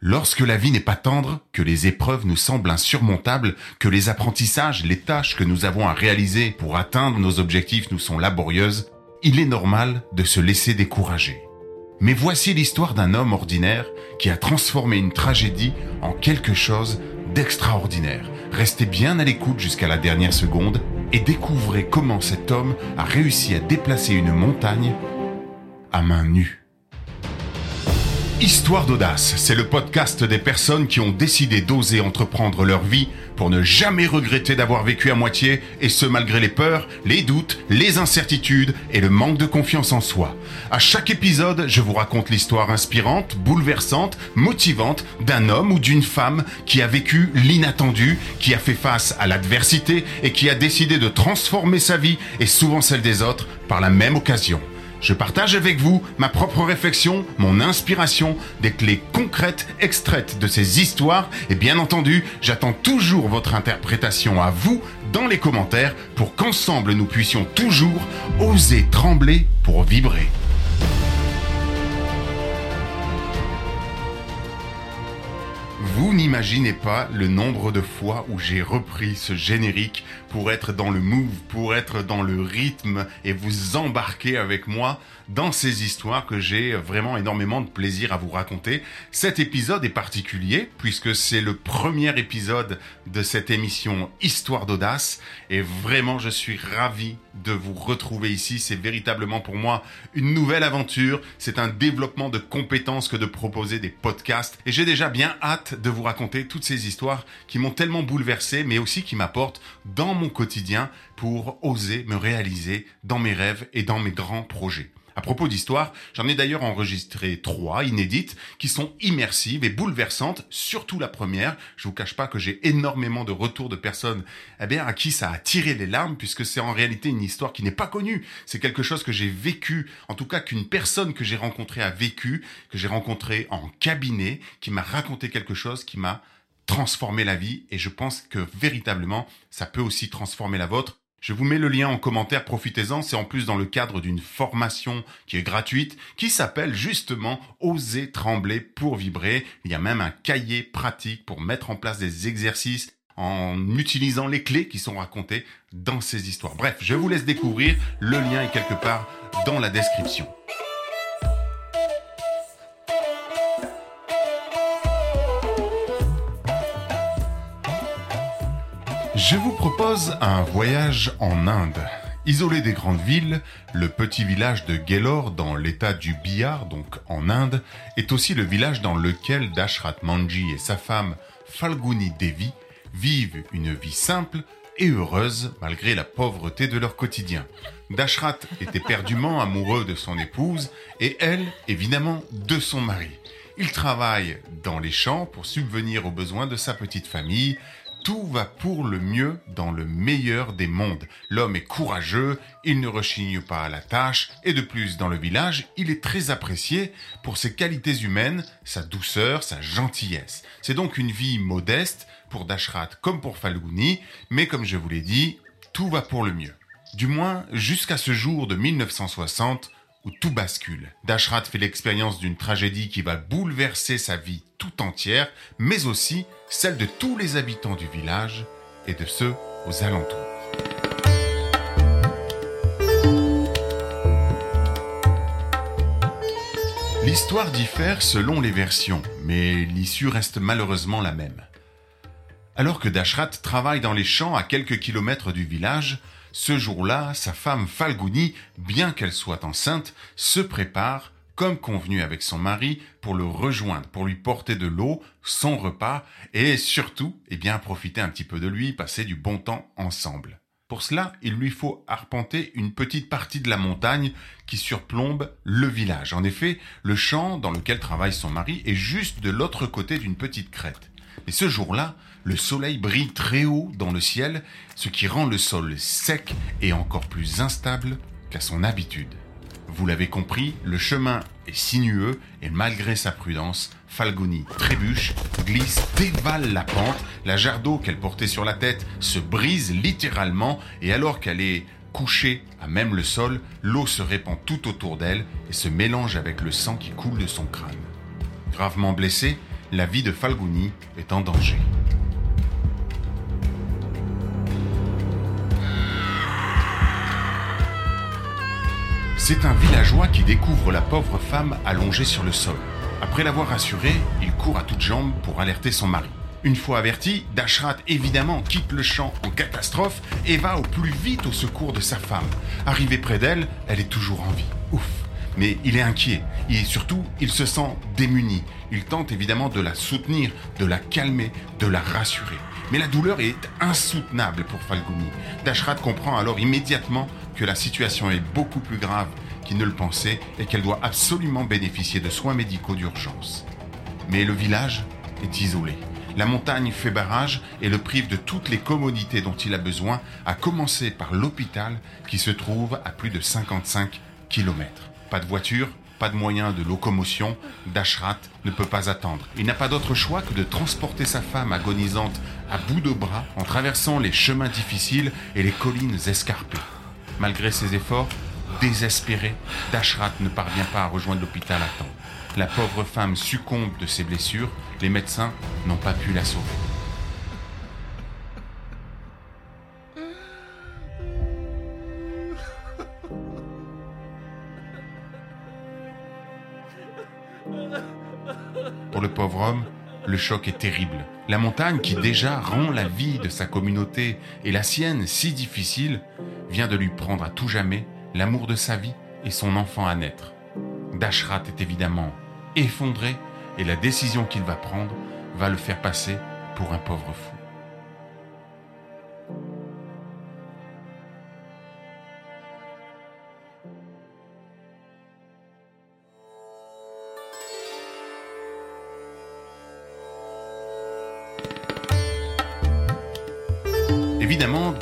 Lorsque la vie n'est pas tendre, que les épreuves nous semblent insurmontables, que les apprentissages, les tâches que nous avons à réaliser pour atteindre nos objectifs nous sont laborieuses, il est normal de se laisser décourager. Mais voici l'histoire d'un homme ordinaire qui a transformé une tragédie en quelque chose d'extraordinaire. Restez bien à l'écoute jusqu'à la dernière seconde et découvrez comment cet homme a réussi à déplacer une montagne à main nue. Histoire d'audace, c'est le podcast des personnes qui ont décidé d'oser entreprendre leur vie pour ne jamais regretter d'avoir vécu à moitié, et ce malgré les peurs, les doutes, les incertitudes et le manque de confiance en soi. À chaque épisode, je vous raconte l'histoire inspirante, bouleversante, motivante d'un homme ou d'une femme qui a vécu l'inattendu, qui a fait face à l'adversité et qui a décidé de transformer sa vie et souvent celle des autres par la même occasion. Je partage avec vous ma propre réflexion, mon inspiration, des clés concrètes extraites de ces histoires et bien entendu, j'attends toujours votre interprétation à vous dans les commentaires pour qu'ensemble nous puissions toujours oser trembler pour vibrer. Vous n'imaginez pas le nombre de fois où j'ai repris ce générique pour être dans le move, pour être dans le rythme et vous embarquer avec moi dans ces histoires que j'ai vraiment énormément de plaisir à vous raconter. Cet épisode est particulier puisque c'est le premier épisode de cette émission Histoire d'audace et vraiment je suis ravi de vous retrouver ici. C'est véritablement pour moi une nouvelle aventure. C'est un développement de compétences que de proposer des podcasts et j'ai déjà bien hâte de vous raconter toutes ces histoires qui m'ont tellement bouleversé mais aussi qui m'apportent dans mon quotidien pour oser me réaliser dans mes rêves et dans mes grands projets. À propos d'histoire, j'en ai d'ailleurs enregistré trois inédites qui sont immersives et bouleversantes, surtout la première. Je vous cache pas que j'ai énormément de retours de personnes eh bien, à qui ça a tiré les larmes puisque c'est en réalité une histoire qui n'est pas connue. C'est quelque chose que j'ai vécu, en tout cas qu'une personne que j'ai rencontrée a vécu, que j'ai rencontré en cabinet, qui m'a raconté quelque chose qui m'a transformer la vie et je pense que véritablement ça peut aussi transformer la vôtre. Je vous mets le lien en commentaire, profitez-en, c'est en plus dans le cadre d'une formation qui est gratuite, qui s'appelle justement Oser trembler pour vibrer. Il y a même un cahier pratique pour mettre en place des exercices en utilisant les clés qui sont racontées dans ces histoires. Bref, je vous laisse découvrir, le lien est quelque part dans la description. Je vous propose un voyage en Inde. Isolé des grandes villes, le petit village de Gellor dans l'état du Bihar, donc en Inde, est aussi le village dans lequel Dashrat Manji et sa femme Falguni Devi vivent une vie simple et heureuse malgré la pauvreté de leur quotidien. Dashrat était perdument amoureux de son épouse et elle, évidemment, de son mari. Il travaille dans les champs pour subvenir aux besoins de sa petite famille tout va pour le mieux dans le meilleur des mondes. L'homme est courageux, il ne rechigne pas à la tâche, et de plus, dans le village, il est très apprécié pour ses qualités humaines, sa douceur, sa gentillesse. C'est donc une vie modeste pour Dashrat comme pour Falguni, mais comme je vous l'ai dit, tout va pour le mieux. Du moins, jusqu'à ce jour de 1960, tout bascule. Dashrat fait l'expérience d'une tragédie qui va bouleverser sa vie tout entière, mais aussi celle de tous les habitants du village et de ceux aux alentours. L'histoire diffère selon les versions, mais l'issue reste malheureusement la même. Alors que Dashrat travaille dans les champs à quelques kilomètres du village, ce jour-là, sa femme Falguni, bien qu'elle soit enceinte, se prépare, comme convenu avec son mari, pour le rejoindre, pour lui porter de l'eau, son repas, et surtout, eh bien, profiter un petit peu de lui, passer du bon temps ensemble. Pour cela, il lui faut arpenter une petite partie de la montagne qui surplombe le village. En effet, le champ dans lequel travaille son mari est juste de l'autre côté d'une petite crête. Et ce jour-là, le soleil brille très haut dans le ciel, ce qui rend le sol sec et encore plus instable qu'à son habitude. Vous l'avez compris, le chemin est sinueux et malgré sa prudence, Falgoni trébuche, glisse, dévale la pente, la jarre qu'elle portait sur la tête se brise littéralement et alors qu'elle est couchée à même le sol, l'eau se répand tout autour d'elle et se mélange avec le sang qui coule de son crâne. Gravement blessée, la vie de Falguni est en danger. C'est un villageois qui découvre la pauvre femme allongée sur le sol. Après l'avoir rassurée, il court à toutes jambes pour alerter son mari. Une fois averti, Dashrat évidemment quitte le champ en catastrophe et va au plus vite au secours de sa femme. Arrivé près d'elle, elle est toujours en vie. Ouf Mais il est inquiet et surtout, il se sent démuni. Il tente évidemment de la soutenir, de la calmer, de la rassurer. Mais la douleur est insoutenable pour Falguni. Dashrat comprend alors immédiatement que la situation est beaucoup plus grave qu'il ne le pensait et qu'elle doit absolument bénéficier de soins médicaux d'urgence. Mais le village est isolé. La montagne fait barrage et le prive de toutes les commodités dont il a besoin, à commencer par l'hôpital qui se trouve à plus de 55 km. Pas de voiture, pas de moyens de locomotion, Dashrat ne peut pas attendre. Il n'a pas d'autre choix que de transporter sa femme agonisante à bout de bras en traversant les chemins difficiles et les collines escarpées. Malgré ses efforts, désespéré, Dashrat ne parvient pas à rejoindre l'hôpital à temps. La pauvre femme succombe de ses blessures, les médecins n'ont pas pu la sauver. Pauvre homme, le choc est terrible. La montagne, qui déjà rend la vie de sa communauté et la sienne si difficile, vient de lui prendre à tout jamais l'amour de sa vie et son enfant à naître. Dashrat est évidemment effondré et la décision qu'il va prendre va le faire passer pour un pauvre fou.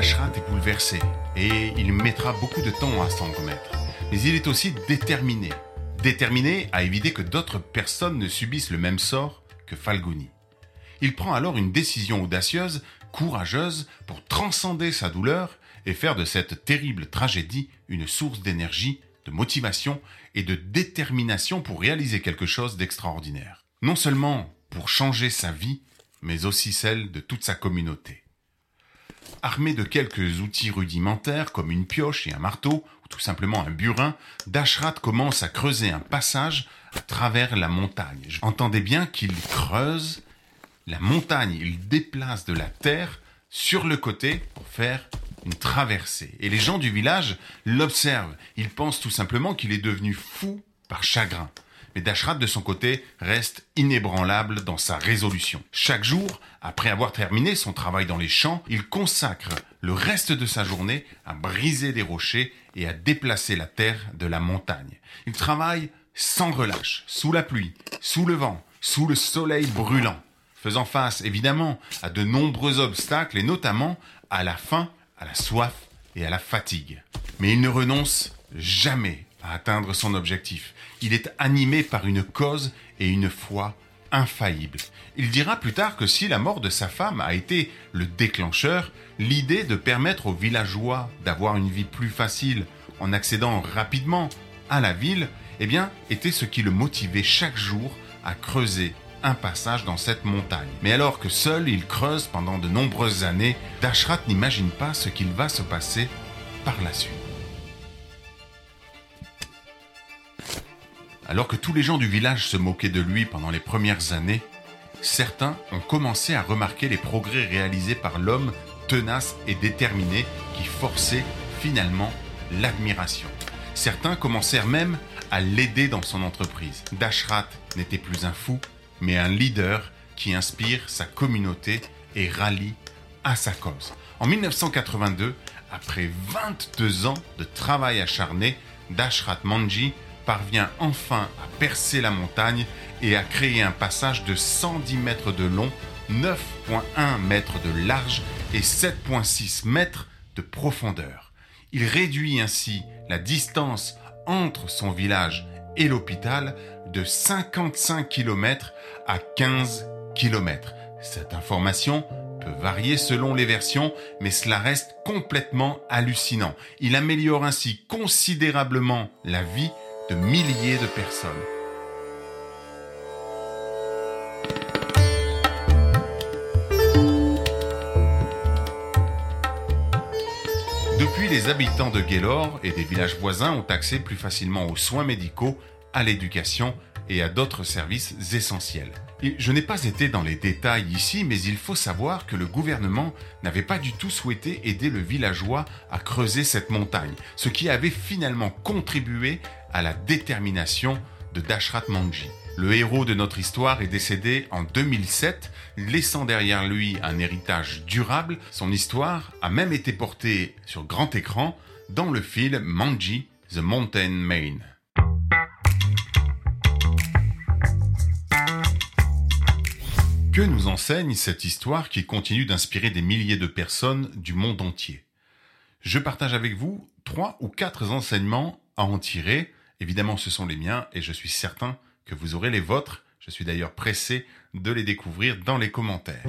Dashrat est bouleversé et il mettra beaucoup de temps à s'en remettre. Mais il est aussi déterminé. Déterminé à éviter que d'autres personnes ne subissent le même sort que Falguni. Il prend alors une décision audacieuse, courageuse, pour transcender sa douleur et faire de cette terrible tragédie une source d'énergie, de motivation et de détermination pour réaliser quelque chose d'extraordinaire. Non seulement pour changer sa vie, mais aussi celle de toute sa communauté. Armé de quelques outils rudimentaires comme une pioche et un marteau, ou tout simplement un burin, Dashrat commence à creuser un passage à travers la montagne. Entendez bien qu'il creuse la montagne, il déplace de la terre sur le côté pour faire une traversée. Et les gens du village l'observent. Ils pensent tout simplement qu'il est devenu fou par chagrin. Mais Dashrat, de son côté, reste inébranlable dans sa résolution. Chaque jour, après avoir terminé son travail dans les champs, il consacre le reste de sa journée à briser des rochers et à déplacer la terre de la montagne. Il travaille sans relâche, sous la pluie, sous le vent, sous le soleil brûlant, faisant face évidemment à de nombreux obstacles et notamment à la faim, à la soif et à la fatigue. Mais il ne renonce jamais à atteindre son objectif. Il est animé par une cause et une foi infaillibles. Il dira plus tard que si la mort de sa femme a été le déclencheur, l'idée de permettre aux villageois d'avoir une vie plus facile en accédant rapidement à la ville, eh bien, était ce qui le motivait chaque jour à creuser un passage dans cette montagne. Mais alors que seul il creuse pendant de nombreuses années, Dashrat n'imagine pas ce qu'il va se passer par la suite. Alors que tous les gens du village se moquaient de lui pendant les premières années, certains ont commencé à remarquer les progrès réalisés par l'homme tenace et déterminé qui forçait finalement l'admiration. Certains commencèrent même à l'aider dans son entreprise. Dashrat n'était plus un fou, mais un leader qui inspire sa communauté et rallie à sa cause. En 1982, après 22 ans de travail acharné, Dashrat Manji parvient enfin à percer la montagne et à créer un passage de 110 mètres de long, 9,1 mètres de large et 7,6 mètres de profondeur. Il réduit ainsi la distance entre son village et l'hôpital de 55 km à 15 km. Cette information peut varier selon les versions, mais cela reste complètement hallucinant. Il améliore ainsi considérablement la vie de milliers de personnes. Depuis, les habitants de Gaylor et des villages voisins ont accès plus facilement aux soins médicaux, à l'éducation et à d'autres services essentiels. Je n'ai pas été dans les détails ici, mais il faut savoir que le gouvernement n'avait pas du tout souhaité aider le villageois à creuser cette montagne, ce qui avait finalement contribué à la détermination de Dashrat Manji. Le héros de notre histoire est décédé en 2007, laissant derrière lui un héritage durable. Son histoire a même été portée sur grand écran dans le film Manji, The Mountain Main. Que nous enseigne cette histoire qui continue d'inspirer des milliers de personnes du monde entier? Je partage avec vous trois ou quatre enseignements à en tirer. Évidemment, ce sont les miens et je suis certain que vous aurez les vôtres. Je suis d'ailleurs pressé de les découvrir dans les commentaires.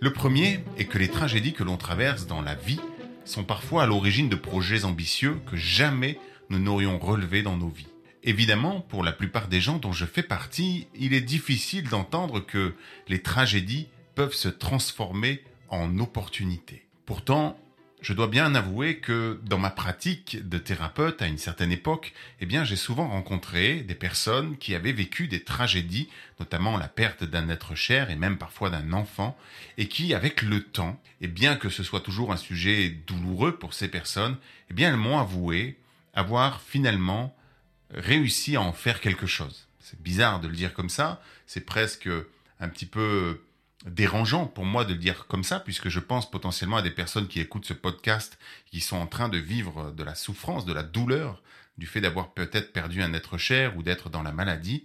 Le premier est que les tragédies que l'on traverse dans la vie sont parfois à l'origine de projets ambitieux que jamais nous n'aurions relevés dans nos vies. Évidemment, pour la plupart des gens dont je fais partie, il est difficile d'entendre que les tragédies peuvent se transformer en opportunités. Pourtant, je dois bien avouer que dans ma pratique de thérapeute à une certaine époque, eh bien, j'ai souvent rencontré des personnes qui avaient vécu des tragédies, notamment la perte d'un être cher et même parfois d'un enfant, et qui, avec le temps, et bien que ce soit toujours un sujet douloureux pour ces personnes, eh bien, elles m'ont avoué avoir finalement réussi à en faire quelque chose. C'est bizarre de le dire comme ça, c'est presque un petit peu dérangeant pour moi de le dire comme ça, puisque je pense potentiellement à des personnes qui écoutent ce podcast, qui sont en train de vivre de la souffrance, de la douleur, du fait d'avoir peut-être perdu un être cher ou d'être dans la maladie.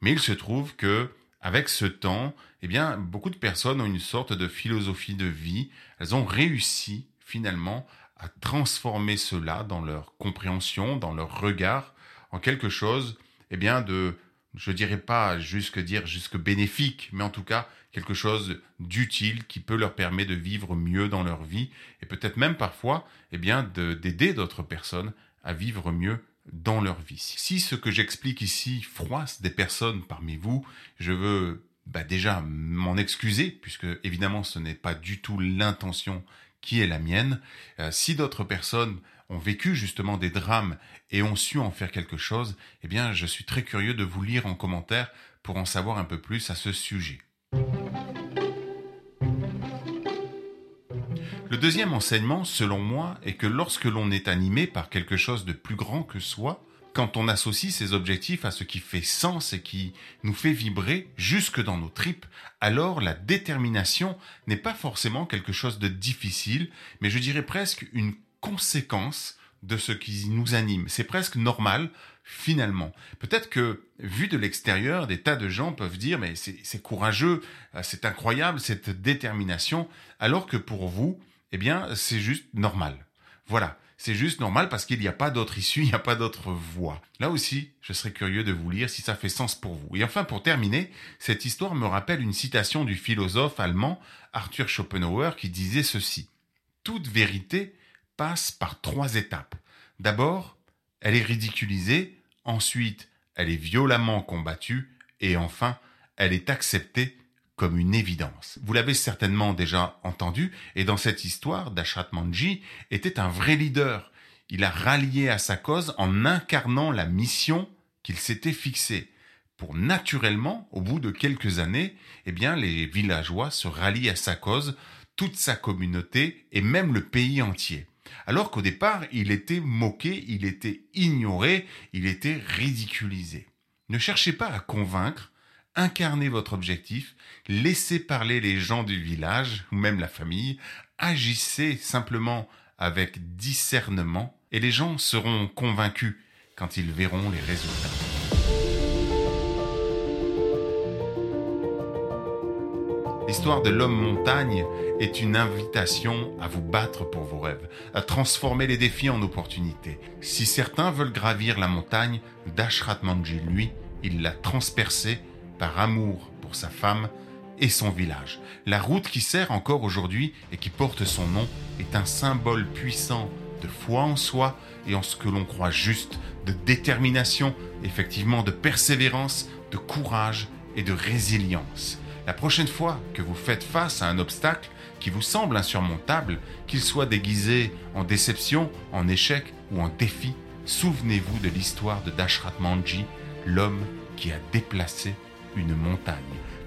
Mais il se trouve que, avec ce temps, eh bien, beaucoup de personnes ont une sorte de philosophie de vie. Elles ont réussi, finalement, à transformer cela dans leur compréhension, dans leur regard, en quelque chose, eh bien, de, je dirais pas jusque dire jusque bénéfique, mais en tout cas quelque chose d'utile qui peut leur permettre de vivre mieux dans leur vie et peut-être même parfois, eh bien, d'aider d'autres personnes à vivre mieux dans leur vie. Si ce que j'explique ici froisse des personnes parmi vous, je veux bah déjà m'en excuser puisque évidemment ce n'est pas du tout l'intention qui est la mienne. Euh, si d'autres personnes ont vécu justement des drames et ont su en faire quelque chose, eh bien, je suis très curieux de vous lire en commentaire pour en savoir un peu plus à ce sujet. Le deuxième enseignement, selon moi, est que lorsque l'on est animé par quelque chose de plus grand que soi, quand on associe ses objectifs à ce qui fait sens et qui nous fait vibrer jusque dans nos tripes, alors la détermination n'est pas forcément quelque chose de difficile, mais je dirais presque une conséquence de ce qui nous anime. C'est presque normal, finalement. Peut-être que, vu de l'extérieur, des tas de gens peuvent dire, mais c'est courageux, euh, c'est incroyable, cette détermination, alors que pour vous, eh bien, c'est juste normal. Voilà. C'est juste normal parce qu'il n'y a pas d'autre issue, il n'y a pas d'autre voie. Là aussi, je serais curieux de vous lire si ça fait sens pour vous. Et enfin, pour terminer, cette histoire me rappelle une citation du philosophe allemand Arthur Schopenhauer qui disait ceci. Toute vérité par trois étapes. D'abord, elle est ridiculisée, ensuite, elle est violemment combattue, et enfin, elle est acceptée comme une évidence. Vous l'avez certainement déjà entendu, et dans cette histoire, Dashrat Manji était un vrai leader. Il a rallié à sa cause en incarnant la mission qu'il s'était fixée. Pour naturellement, au bout de quelques années, eh bien, les villageois se rallient à sa cause, toute sa communauté et même le pays entier. Alors qu'au départ, il était moqué, il était ignoré, il était ridiculisé. Ne cherchez pas à convaincre, incarnez votre objectif, laissez parler les gens du village ou même la famille, agissez simplement avec discernement et les gens seront convaincus quand ils verront les résultats. L'histoire de l'homme montagne est une invitation à vous battre pour vos rêves, à transformer les défis en opportunités. Si certains veulent gravir la montagne, Dashrat Manji, lui, il l'a transpercée par amour pour sa femme et son village. La route qui sert encore aujourd'hui et qui porte son nom est un symbole puissant de foi en soi et en ce que l'on croit juste, de détermination, effectivement de persévérance, de courage et de résilience. La prochaine fois que vous faites face à un obstacle qui vous semble insurmontable, qu'il soit déguisé en déception, en échec ou en défi, souvenez-vous de l'histoire de Dashrat Manji, l'homme qui a déplacé une montagne.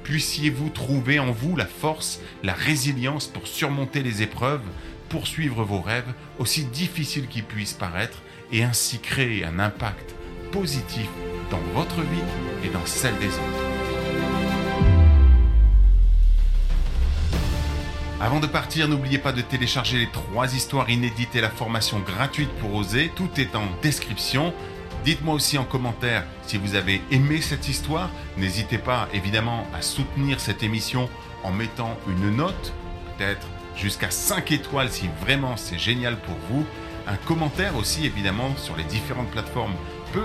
Puissiez-vous trouver en vous la force, la résilience pour surmonter les épreuves, poursuivre vos rêves, aussi difficiles qu'ils puissent paraître, et ainsi créer un impact positif dans votre vie et dans celle des autres. Avant de partir, n'oubliez pas de télécharger les trois histoires inédites et la formation gratuite pour oser. Tout est en description. Dites-moi aussi en commentaire si vous avez aimé cette histoire. N'hésitez pas évidemment à soutenir cette émission en mettant une note, peut-être jusqu'à 5 étoiles si vraiment c'est génial pour vous. Un commentaire aussi évidemment sur les différentes plateformes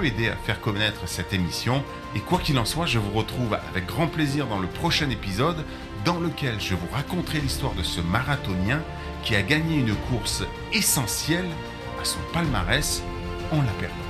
aider à faire connaître cette émission. Et quoi qu'il en soit, je vous retrouve avec grand plaisir dans le prochain épisode dans lequel je vous raconterai l'histoire de ce marathonien qui a gagné une course essentielle à son palmarès en la perdant.